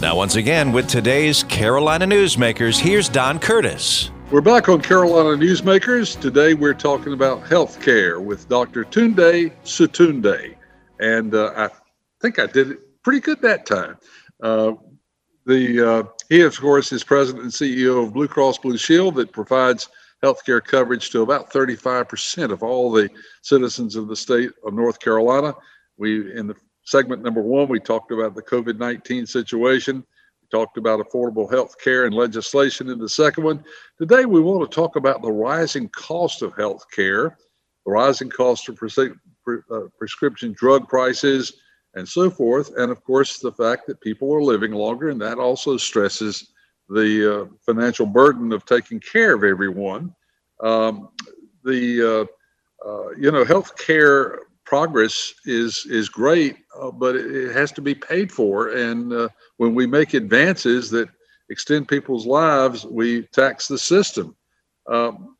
Now, once again, with today's Carolina Newsmakers, here's Don Curtis. We're back on Carolina Newsmakers. Today we're talking about health care with Dr. Tunde Sotunde. And uh, I think I did it pretty good that time. Uh, the uh, He, of course, is president and CEO of Blue Cross Blue Shield that provides health care coverage to about 35% of all the citizens of the state of North Carolina. We, in the segment number one, we talked about the COVID 19 situation. We talked about affordable health care and legislation in the second one. Today, we want to talk about the rising cost of health care, the rising cost of pres- pre- uh, prescription drug prices, and so forth. And of course, the fact that people are living longer, and that also stresses the uh, financial burden of taking care of everyone. Um, the uh, uh, you know health care progress is is great, uh, but it has to be paid for. And uh, when we make advances that extend people's lives, we tax the system. Um,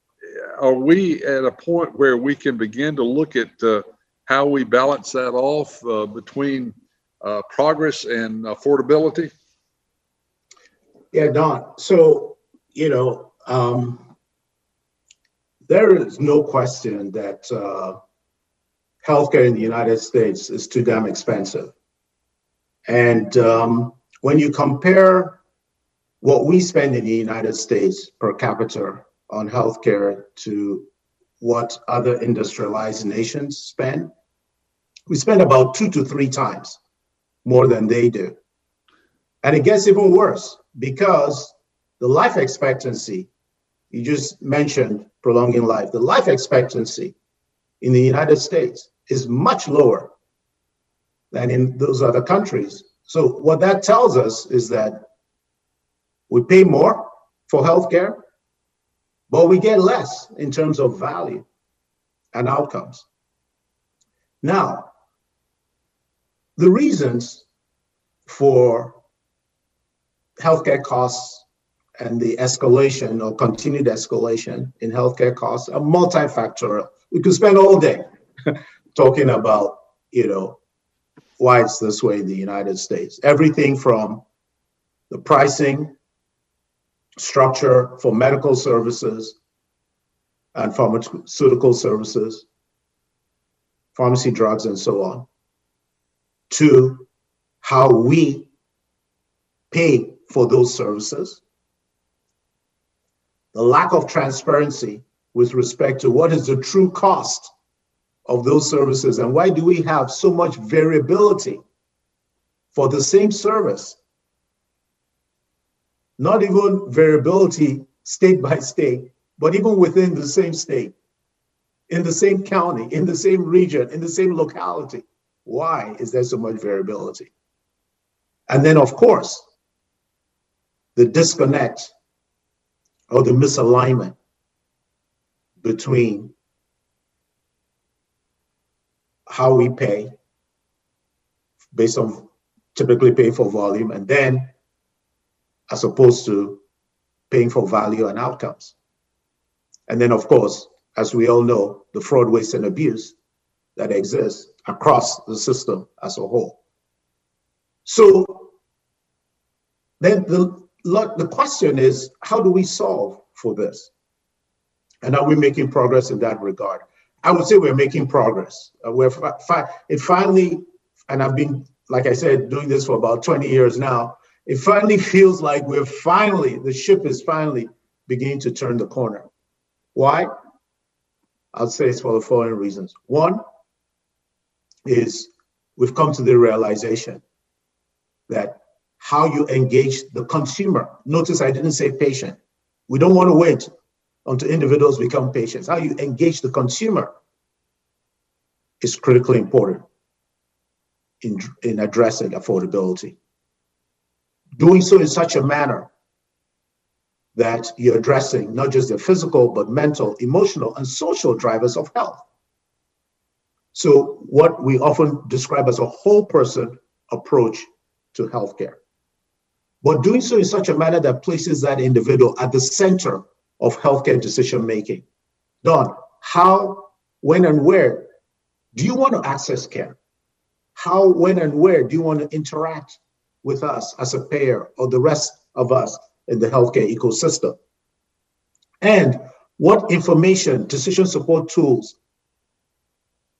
are we at a point where we can begin to look at uh, how we balance that off uh, between uh, progress and affordability? Yeah, Don. So, you know, um, there is no question that uh, healthcare in the United States is too damn expensive. And um, when you compare what we spend in the United States per capita on healthcare to what other industrialized nations spend, we spend about two to three times more than they do. And it gets even worse because the life expectancy, you just mentioned prolonging life, the life expectancy in the United States is much lower than in those other countries. So, what that tells us is that we pay more for healthcare, but we get less in terms of value and outcomes. Now, the reasons for healthcare costs and the escalation or continued escalation in healthcare costs are multifactorial. We could spend all day talking about, you know, why it's this way in the United States. Everything from the pricing structure for medical services and pharmaceutical services, pharmacy drugs, and so on, to how we pay for those services, the lack of transparency with respect to what is the true cost of those services? And why do we have so much variability for the same service? Not even variability state by state but even within the same state in the same county in the same region in the same locality. Why is there so much variability? And then of course the disconnect or the misalignment between how we pay based on typically paying for volume and then as opposed to paying for value and outcomes. And then, of course, as we all know, the fraud, waste, and abuse that exists across the system as a whole. So then the, the question is, how do we solve for this? And are we making progress in that regard? I would say we're making progress. Uh, we're fi- it finally, and I've been, like I said, doing this for about 20 years now. It finally feels like we're finally, the ship is finally beginning to turn the corner. Why? I'll say it's for the following reasons. One is we've come to the realization that how you engage the consumer. Notice I didn't say patient. We don't want to wait until individuals become patients. How you engage the consumer is critically important in, in addressing affordability. Doing so in such a manner that you're addressing not just the physical, but mental, emotional, and social drivers of health. So, what we often describe as a whole person approach to healthcare. But doing so in such a manner that places that individual at the center of healthcare decision making. Don, how, when, and where do you want to access care? How, when, and where do you want to interact with us as a payer or the rest of us in the healthcare ecosystem? And what information, decision support tools,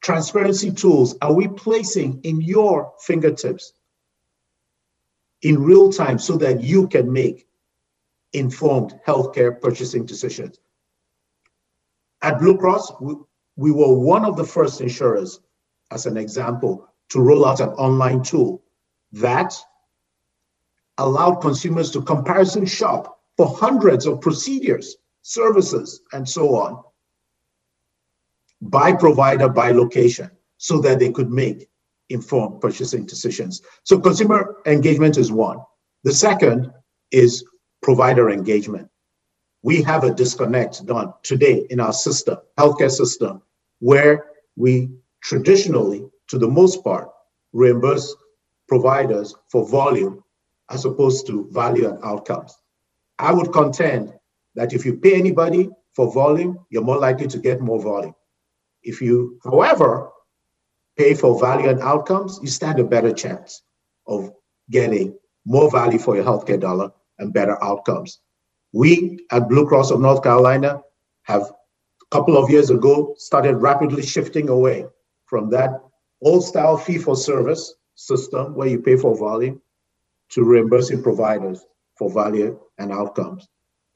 transparency tools are we placing in your fingertips in real time so that you can make informed healthcare purchasing decisions? At Blue Cross, we, we were one of the first insurers, as an example, to roll out an online tool that allowed consumers to comparison shop for hundreds of procedures, services, and so on by provider, by location, so that they could make informed purchasing decisions. So consumer engagement is one. The second is provider engagement. We have a disconnect Don today in our system, healthcare system, where we traditionally, to the most part, reimburse providers for volume as opposed to value and outcomes. I would contend that if you pay anybody for volume, you're more likely to get more volume. If you, however, pay for value and outcomes, you stand a better chance of getting more value for your healthcare dollar and better outcomes. We at Blue Cross of North Carolina have a couple of years ago started rapidly shifting away from that old style fee for service system where you pay for volume to reimbursing providers for value and outcomes.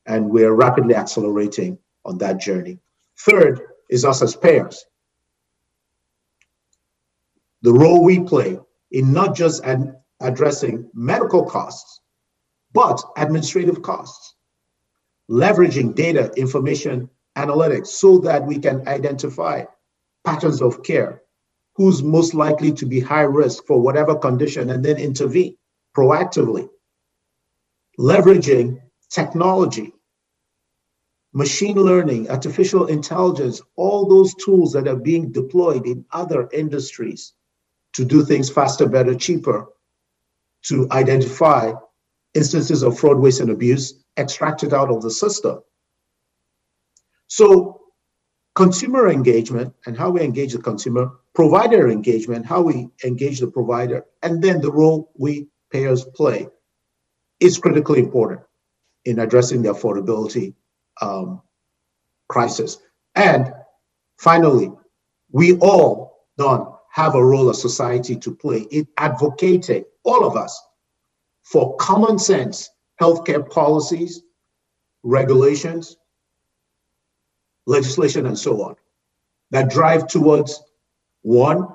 And we're rapidly accelerating on that journey. Third is us as payers. The role we play in not just ad- addressing medical costs, but administrative costs, leveraging data, information, analytics so that we can identify patterns of care, who's most likely to be high risk for whatever condition, and then intervene proactively, leveraging technology, machine learning, artificial intelligence, all those tools that are being deployed in other industries to do things faster, better, cheaper, to identify instances of fraud, waste, and abuse, extracted out of the system. So, consumer engagement and how we engage the consumer, provider engagement, how we engage the provider, and then the role we payers play is critically important in addressing the affordability um, crisis. And finally, we all, Don, have a role as society to play in advocating, all of us, for common sense healthcare policies, regulations, legislation, and so on that drive towards one,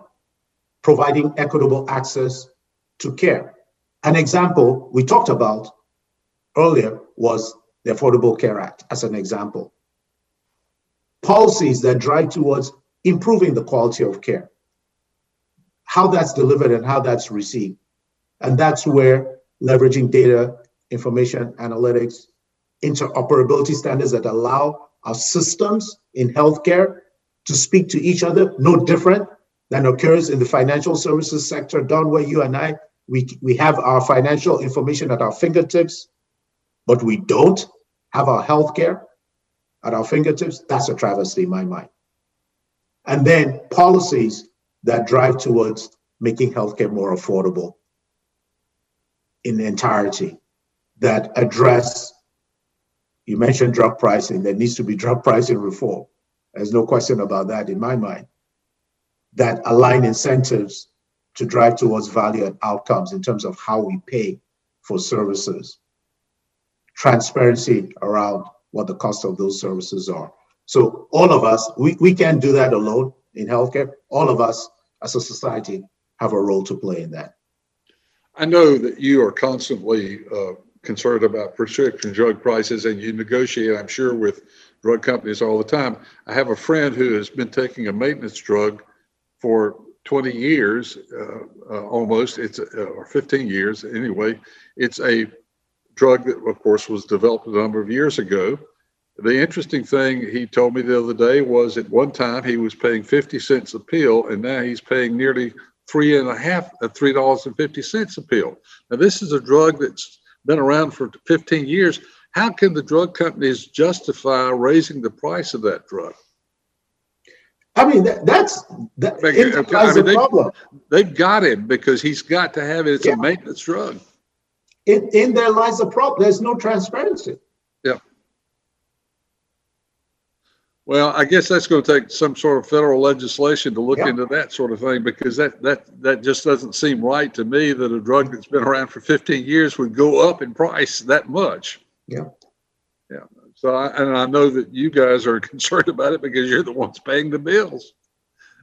providing equitable access to care, an example we talked about earlier was the Affordable Care Act, as an example. Policies that drive towards improving the quality of care, how that's delivered and how that's received. And that's where leveraging data, information, analytics, interoperability standards that allow our systems in healthcare to speak to each other, no different than occurs in the financial services sector, Don, where you and I we, we have our financial information at our fingertips, but we don't have our healthcare at our fingertips. That's a travesty in my mind. And then policies that drive towards making healthcare more affordable in entirety that address you mentioned drug pricing there needs to be drug pricing reform there's no question about that in my mind that align incentives to drive towards value and outcomes in terms of how we pay for services, transparency around what the cost of those services are. So all of us, we, we can't do that alone in healthcare. All of us as a society have a role to play in that. I know that you are constantly uh, concerned about prescription drug prices and you negotiate, I'm sure, with drug companies all the time. I have a friend who has been taking a maintenance drug for 20 years uh, uh, almost. It's uh, or 15 years anyway. It's a drug that of course was developed a number of years ago. The interesting thing he told me the other day was at one time he was paying 50 cents a pill and now he's paying nearly three and a half uh, three dollars and 50 cents a pill now this is a drug that's been around for 15 years how can the drug companies justify raising the price of that drug I mean, that, that's that I mean, they, problem. They've got him because he's got to have it. It's yeah. a maintenance drug. in, in there lies the problem. There's no transparency. Yeah. Well, I guess that's going to take some sort of federal legislation to look Yeah. into that sort of thing because that that that just doesn't seem right to me that a drug that's been around for 15 years would go up in price that much. Yeah. Yeah. So I, and I know that you guys are concerned about it because you're the ones paying the bills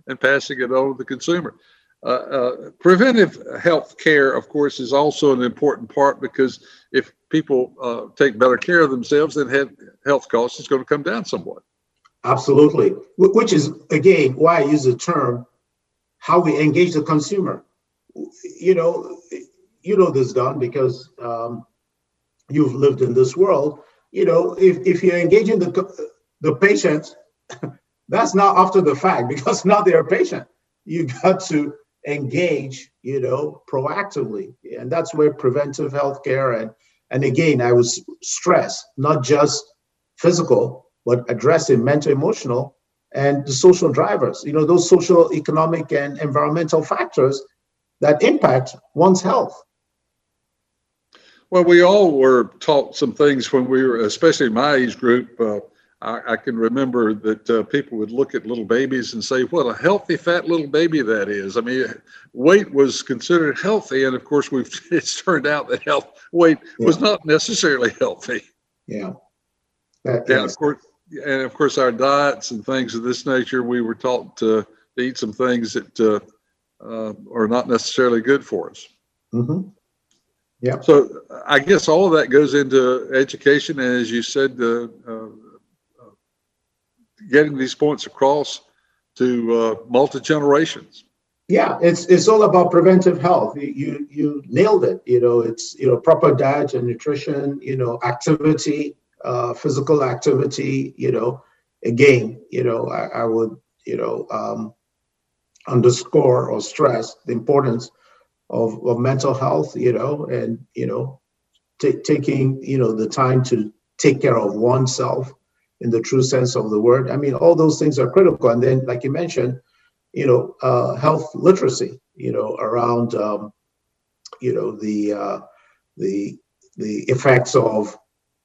and passing it on to the consumer. Uh, uh, preventive health care, of course, is also an important part because if people uh, take better care of themselves, then health costs is going to come down somewhat. Absolutely. Which is, again, why I use the term how we engage the consumer. You know, you know this, Don, because um, you've lived in this world. You know, if, if you're engaging the, the patient, that's not after the fact because now they're a patient. You got to engage, you know, proactively. And that's where preventive healthcare and and again, I was stress, not just physical, but addressing mental, emotional, and the social drivers, you know, those social, economic, and environmental factors that impact one's health. Well, we all were taught some things when we were, especially in my age group. Uh, I, I can remember that uh, people would look at little babies and say, "What a healthy, fat little baby that is." I mean, weight was considered healthy, and of course, we've it's turned out that health weight was not necessarily healthy. Yeah. That- Yeah, of course, and of course, our diets and things of this nature, we were taught to, eat some things that uh, uh, are not necessarily good for us. Mhm. Yeah. So I guess all of that goes into education, and as you said, uh, uh, uh, getting these points across to uh, multi generations. Yeah, it's it's all about preventive health. You, you you nailed it. You know, it's you know proper diet and nutrition. You know, activity, uh, physical activity. You know, again, you know, I, I would you know um, underscore or stress the importance of of mental health. You know, and you know, ta- taking you know the time to take care of oneself in the true sense of the word. I mean, all those things are critical. And then, like you mentioned you know, uh, health literacy, you know, around, um, you know, the uh, the the effects of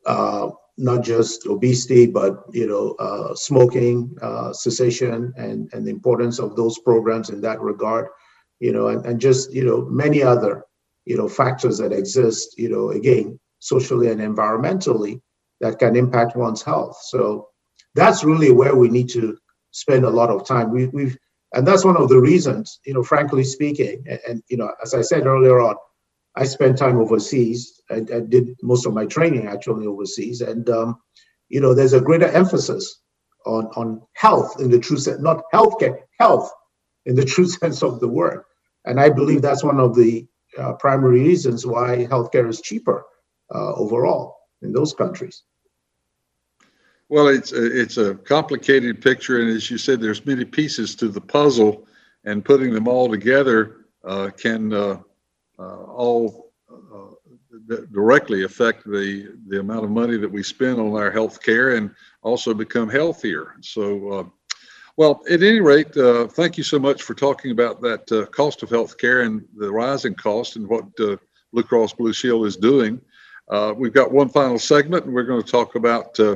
uh, not just obesity, but you know, uh, smoking uh, cessation, and and the importance of those programs in that regard, you know, and, and just you know many other you know factors that exist, you know, again socially and environmentally that can impact one's health. So that's really where we need to spend a lot of time. We, we've and that's one of the reasons, you know, frankly speaking, and, and you know, as I said earlier on, I spent time overseas. I, I did most of my training actually overseas, and um, you know, there's a greater emphasis on on health in the true sense, not healthcare, health in the true sense of the word. And I believe that's one of the uh, primary reasons why healthcare is cheaper uh, overall in those countries. Well, it's a, it's a complicated picture, and as you said, there's many pieces to the puzzle, and putting them all together uh, can uh, all uh, d- directly affect the the amount of money that we spend on our health care, and also become healthier. So, uh, well, at any rate, uh, thank you so much for talking about that uh, cost of health care and the rising cost, and what uh, Blue Cross Blue Shield is doing. Uh, we've got one final segment, and we're going to talk about. Uh,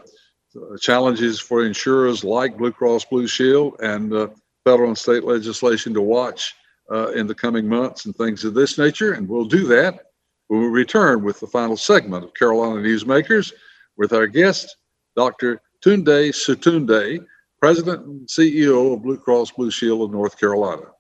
uh, challenges for insurers like Blue Cross Blue Shield and uh, federal and state legislation to watch uh, in the coming months and things of this nature. And we'll do that when we return with the final segment of Carolina Newsmakers with our guest, Dr. Tunde Sotunde, President and CEO of Blue Cross Blue Shield of North Carolina.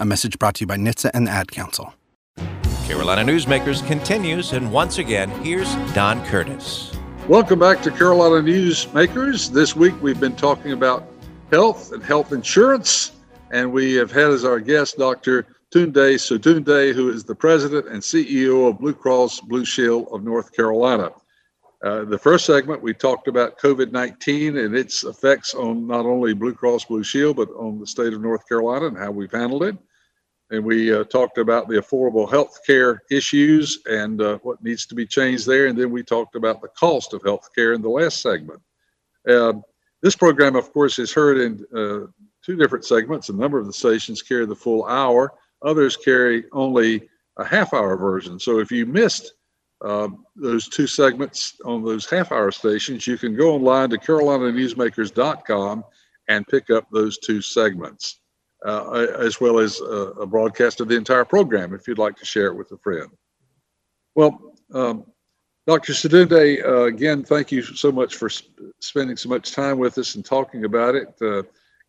A message brought to you by NHTSA and the Ad Council. Carolina Newsmakers continues, and once again, here's Don Curtis. Welcome back to Carolina Newsmakers. This week we've been talking about health and health insurance, and we have had as our guest Dr. Tunde Sotunde, who is the president and CEO of Blue Cross Blue Shield of North Carolina. Uh, the first segment, we talked about COVID 19 and its effects on not only Blue Cross Blue Shield, but on the state of North Carolina and how we've handled it. And we uh, talked about the affordable health care issues and uh, what needs to be changed there. And then we talked about the cost of health care in the last segment. Um, this program, of course, is heard in uh, two different segments. A number of the stations carry the full hour, others carry only a half hour version. So if you missed um, those two segments on those half hour stations, you can go online to carolinanewsmakers.com and pick up those two segments, uh, as well as a, broadcast of the entire program if you'd like to share it with a friend. Well, um, Dr. Sotunde, uh, again, thank you so much for sp- spending so much time with us and talking about it. Uh,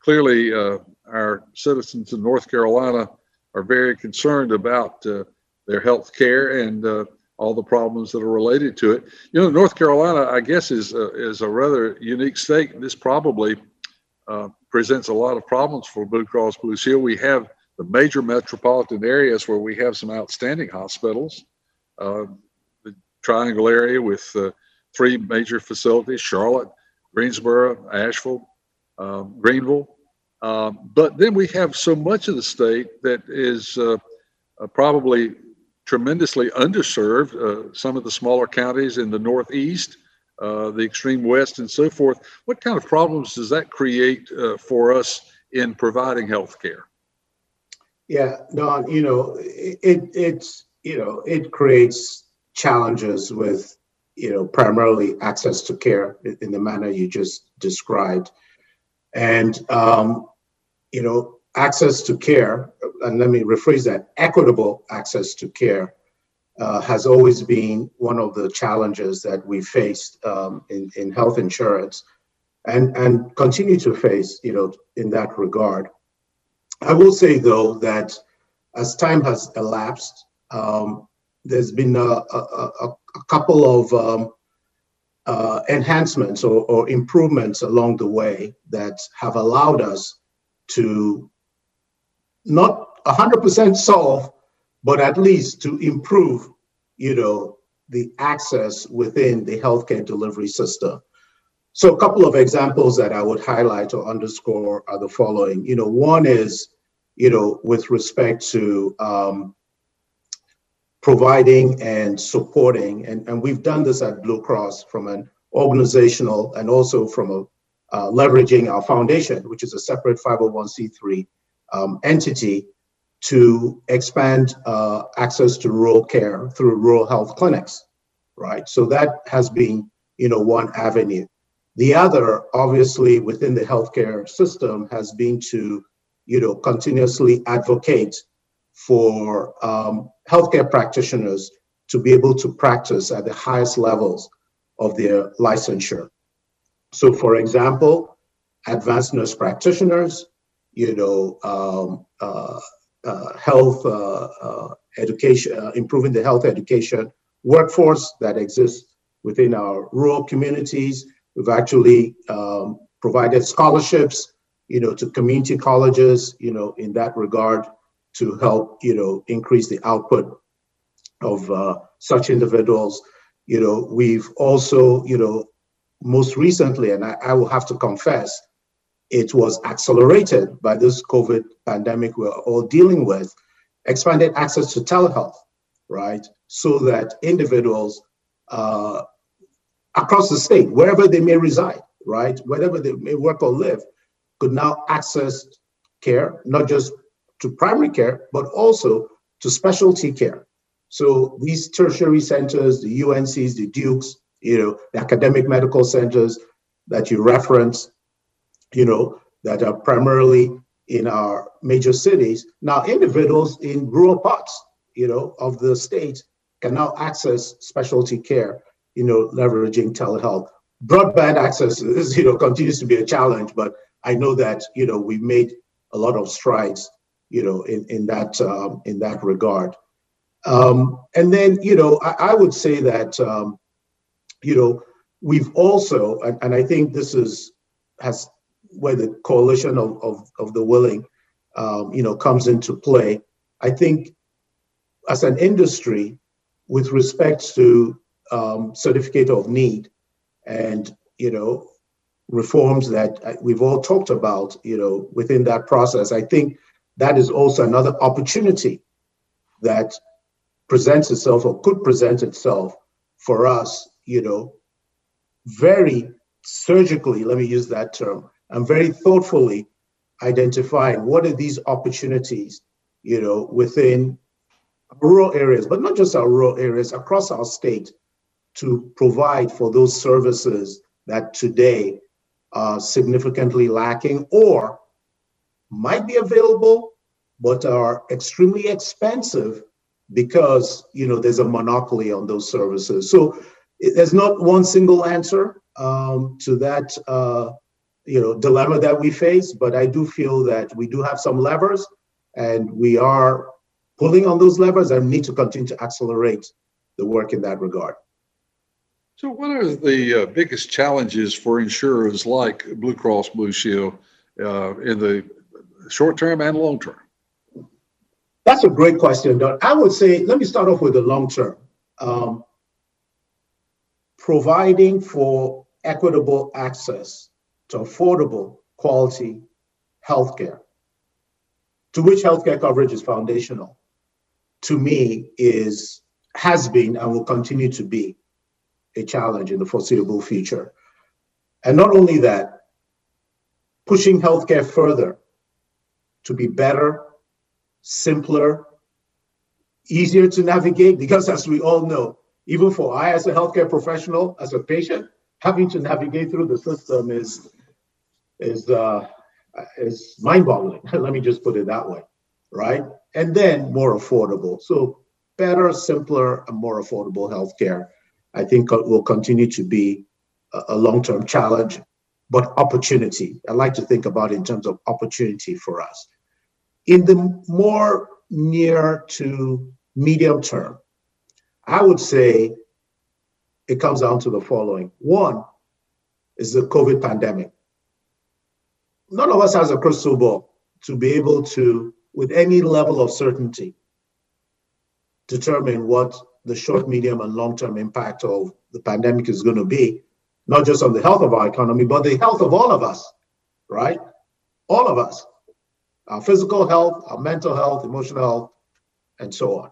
clearly, uh, our citizens in North Carolina are very concerned about uh, their health care and uh, all the problems that are related to it. You know, North Carolina, I guess, is is a rather unique state. This probably uh, presents a lot of problems for Blue Cross Blue Shield. We have the major metropolitan areas where we have some outstanding hospitals. Uh, the Triangle area with uh, three major facilities: Charlotte, Greensboro, Asheville, um, Greenville. Um, but then we have so much of the state that is uh, uh, probably tremendously underserved. Uh, some of the smaller counties in the Northeast, uh, the extreme West, and so forth. What kind of problems does that create uh, for us in providing health care? Yeah, Don, you know, it, it's, you know, it creates challenges with, you know, primarily access to care in the manner you just described. And, um, you know, access to care, and let me rephrase that, equitable access to care uh, has always been one of the challenges that we faced um, in, in health insurance and, and continue to face, you know, in that regard. I will say though that as time has elapsed, um, there's been a, a, a, couple of um, uh, enhancements or, or improvements along the way that have allowed us to not 100% solve, but at least to improve, you know, the access within the healthcare delivery system. So a couple of examples that I would highlight or underscore are the following. You know, one is, you know, with respect to um, providing and supporting, and, and we've done this at Blue Cross from an organizational and also from a uh, leveraging our foundation, which is a separate 501c3 um, entity to expand uh, access to rural care through rural health clinics, right? So that has been, you know, one avenue. The other, obviously, within the healthcare system, has been to, you know, continuously advocate for um, healthcare practitioners to be able to practice at the highest levels of their licensure. So, for example, advanced nurse practitioners, you know, um, uh, health uh, uh education, uh, improving the health education workforce that exists within our rural communities. We've actually um, provided scholarships, you know, to community colleges, you know, in that regard to help, you know, increase the output of uh, such individuals. You know, we've also, you know, most recently, and I, I will have to confess, it was accelerated by this COVID pandemic we're all dealing with, expanded access to telehealth, right? So that individuals uh, across the state, wherever they may reside, right, wherever they may work or live, could now access care, not just to primary care, but also to specialty care. So these tertiary centers, the UNCs, the Dukes, you know, the academic medical centers that you reference, you know, that are primarily in our major cities. Now, individuals in rural parts, you know, of the state can now access specialty care, you know, leveraging telehealth. Broadband access is, you know, continues to be a challenge, but I know that, you know, we've made a lot of strides, you know, in, in that um, in that regard. Um, and then, you know, I, I would say that, um, you know, we've also, and, and I think this is has where the coalition of, of, of the willing, um, you know, comes into play. I think as an industry, with respect to um, certificate of need and, you know, reforms that we've all talked about, you know, within that process, I think that is also another opportunity that presents itself or could present itself for us, you know, very surgically, let me use that term, and very thoughtfully identifying what are these opportunities, you know, within rural areas, but not just our rural areas, across our state to provide for those services that today are significantly lacking or might be available, but are extremely expensive because you know there's a monopoly on those services. So there's not one single answer um, to that uh, you know dilemma that we face, but I do feel that we do have some levers, and we are pulling on those levers and need to continue to accelerate the work in that regard. So, what are the uh, biggest challenges for insurers like Blue Cross Blue Shield uh, in the short term and long term? That's a great question, Don. I would say, let me start off with the long term. Um, providing for equitable access to affordable, quality healthcare, to which healthcare coverage is foundational, to me is has been and will continue to be a challenge in the foreseeable future. And not only that, pushing healthcare further to be better simpler, easier to navigate because as we all know, even for I as a healthcare professional, as a patient, having to navigate through the system is is uh, is mind-boggling. Let me just put it that way, right? And then more affordable. So better, simpler, and more affordable healthcare, I think will continue to be a, long-term challenge, but opportunity. I like to think about in terms of opportunity for us. In the more near to medium term, I would say it comes down to the following. One is the COVID pandemic. None of us has a crystal ball to be able to, with any level of certainty, determine what the short, medium, and long term impact of the pandemic is going to be, not just on the health of our economy, but the health of all of us, right? All of us our physical health, our mental health, emotional health, and so on.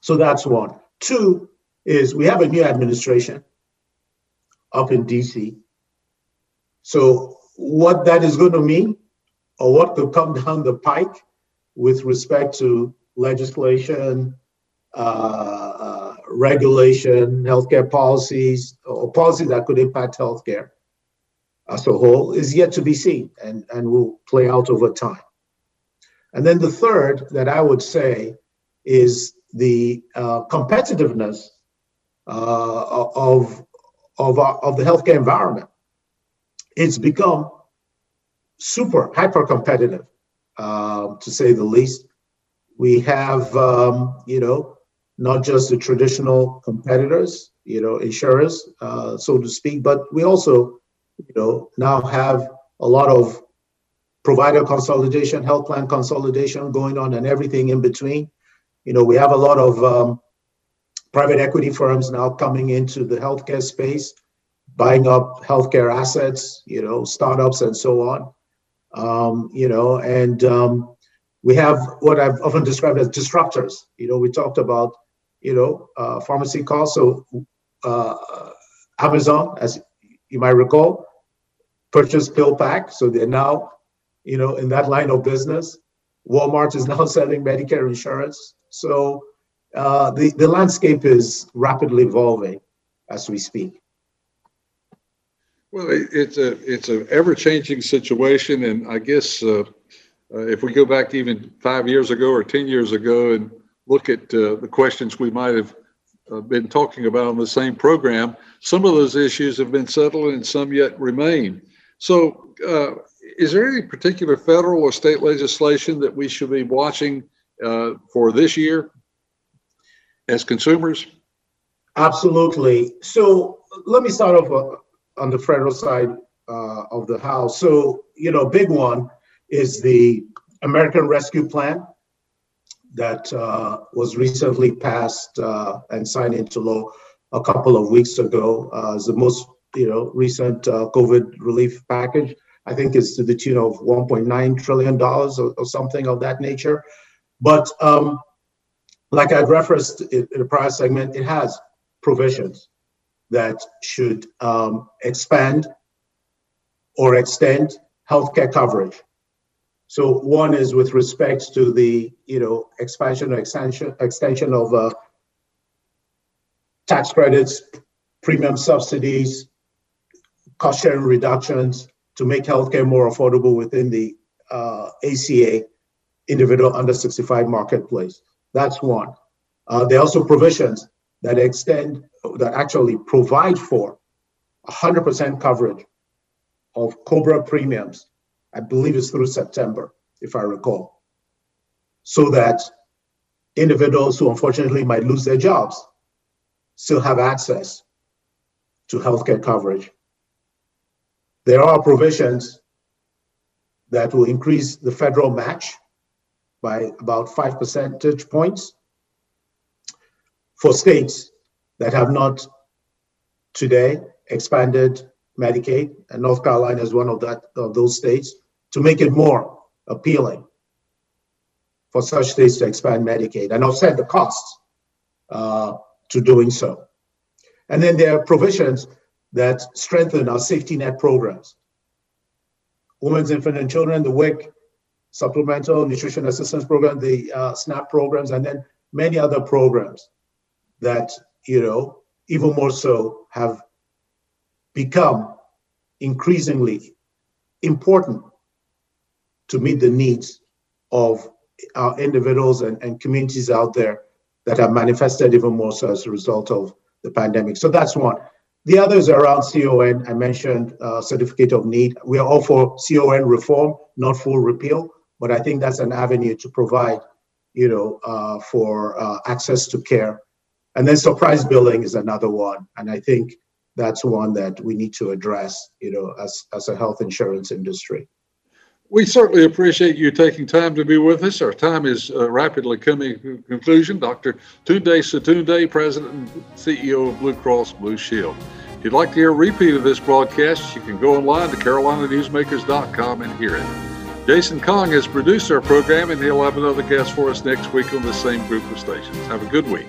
So that's one. Two is we have a new administration up in DC. So what that is going to mean, or what could come down the pike with respect to legislation, uh, uh, regulation, healthcare policies, or policies that could impact healthcare as a whole, is yet to be seen and, and will play out over time. And then the third that I would say is the uh, competitiveness uh, of of our, of the healthcare environment. It's become super hyper competitive, uh, to say the least. We have, um, you know, not just the traditional competitors, you know, insurers, uh, so to speak, but we also, you know, now have a lot of provider consolidation, health plan consolidation going on, and everything in between. You know, we have a lot of um, private equity firms now coming into the healthcare space, buying up healthcare assets, you know, startups and so on. Um, you know, and um, we have what I've often described as disruptors. You know, we talked about you know, uh, pharmacy costs. So uh, Amazon, as you might recall, purchased PillPack. So they're now, you know, in that line of business. Walmart is now selling Medicare insurance. So uh, the, the landscape is rapidly evolving as we speak. Well, it's a it's an ever changing situation, and I guess uh, uh, if we go back even five years ago or ten years ago and look at uh, the questions we might have uh, been talking about on the same program, some of those issues have been settled and some yet remain. So, uh, is there any particular federal or state legislation that we should be watching uh, for this year as consumers? Absolutely. So let me start off on the federal side uh, of the house. So, you know, big one is the American Rescue Plan that uh, was recently passed uh, and signed into law a couple of weeks ago. Uh, the most, you know, recent uh, COVID relief package. I think is to the tune of 1.9 trillion dollars or, or, something of that nature. But um, like I referenced in, in the prior segment, it has provisions that should um, expand or extend healthcare coverage. So one is with respect to the you know expansion or extension extension of uh, tax credits, premium subsidies, cost sharing reductions to make healthcare more affordable within the uh, ACA individual under 65 marketplace. That's one. Uh, there are also provisions that extend, that actually provide for 100% coverage of COBRA premiums. I believe it's through September, if I recall. So that individuals who unfortunately might lose their jobs still have access to healthcare coverage. There are provisions that will increase the federal match by about five percentage points for states that have not today expanded Medicaid, and North Carolina is one of that of those states, to make it more appealing for such states to expand Medicaid and offset the costs uh, to doing so. And then there are provisions that strengthen our safety net programs. Women's, Infant, and Children, the WIC Supplemental Nutrition Assistance Program, the uh, SNAP programs, and then many other programs that, you know, even more so have become increasingly important to meet the needs of our individuals and, and communities out there that have manifested even more so as a result of the pandemic. So that's one. The others around CON. I mentioned uh, certificate of need. We are all for CON reform, not full repeal, but I think that's an avenue to provide, you know, uh, for uh, access to care and then surprise billing is another one. And I think that's one that we need to address, you know, as, as a health insurance industry. We certainly appreciate you taking time to be with us. Our time is uh, rapidly coming to conclusion. Dr. Tunde Sotunde, President and CEO of Blue Cross Blue Shield. If you'd like to hear a repeat of this broadcast, you can go online to carolinanewsmakers.com and hear it. Jason Kong has produced our program, and he'll have another guest for us next week on the same group of stations. Have a good week.